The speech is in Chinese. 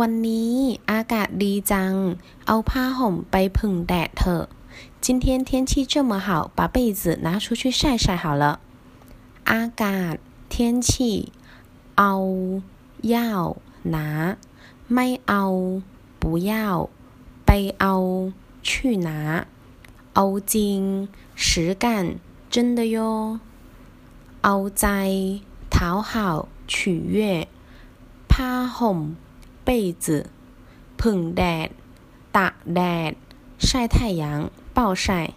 วันนี้อากาศดีจัง เอาผ้าห่มไปผึ่งแดดเถอะ今天天气这么好把被子拿出去晒晒好了อากาศ天气เอา要拿ไม่เอา不要ไปเอา去拿เอาจริง实干真的哟เอาใจ讨好取悦ผ้าห่ม 被子碰，dad 打 dad 晒太阳，暴晒。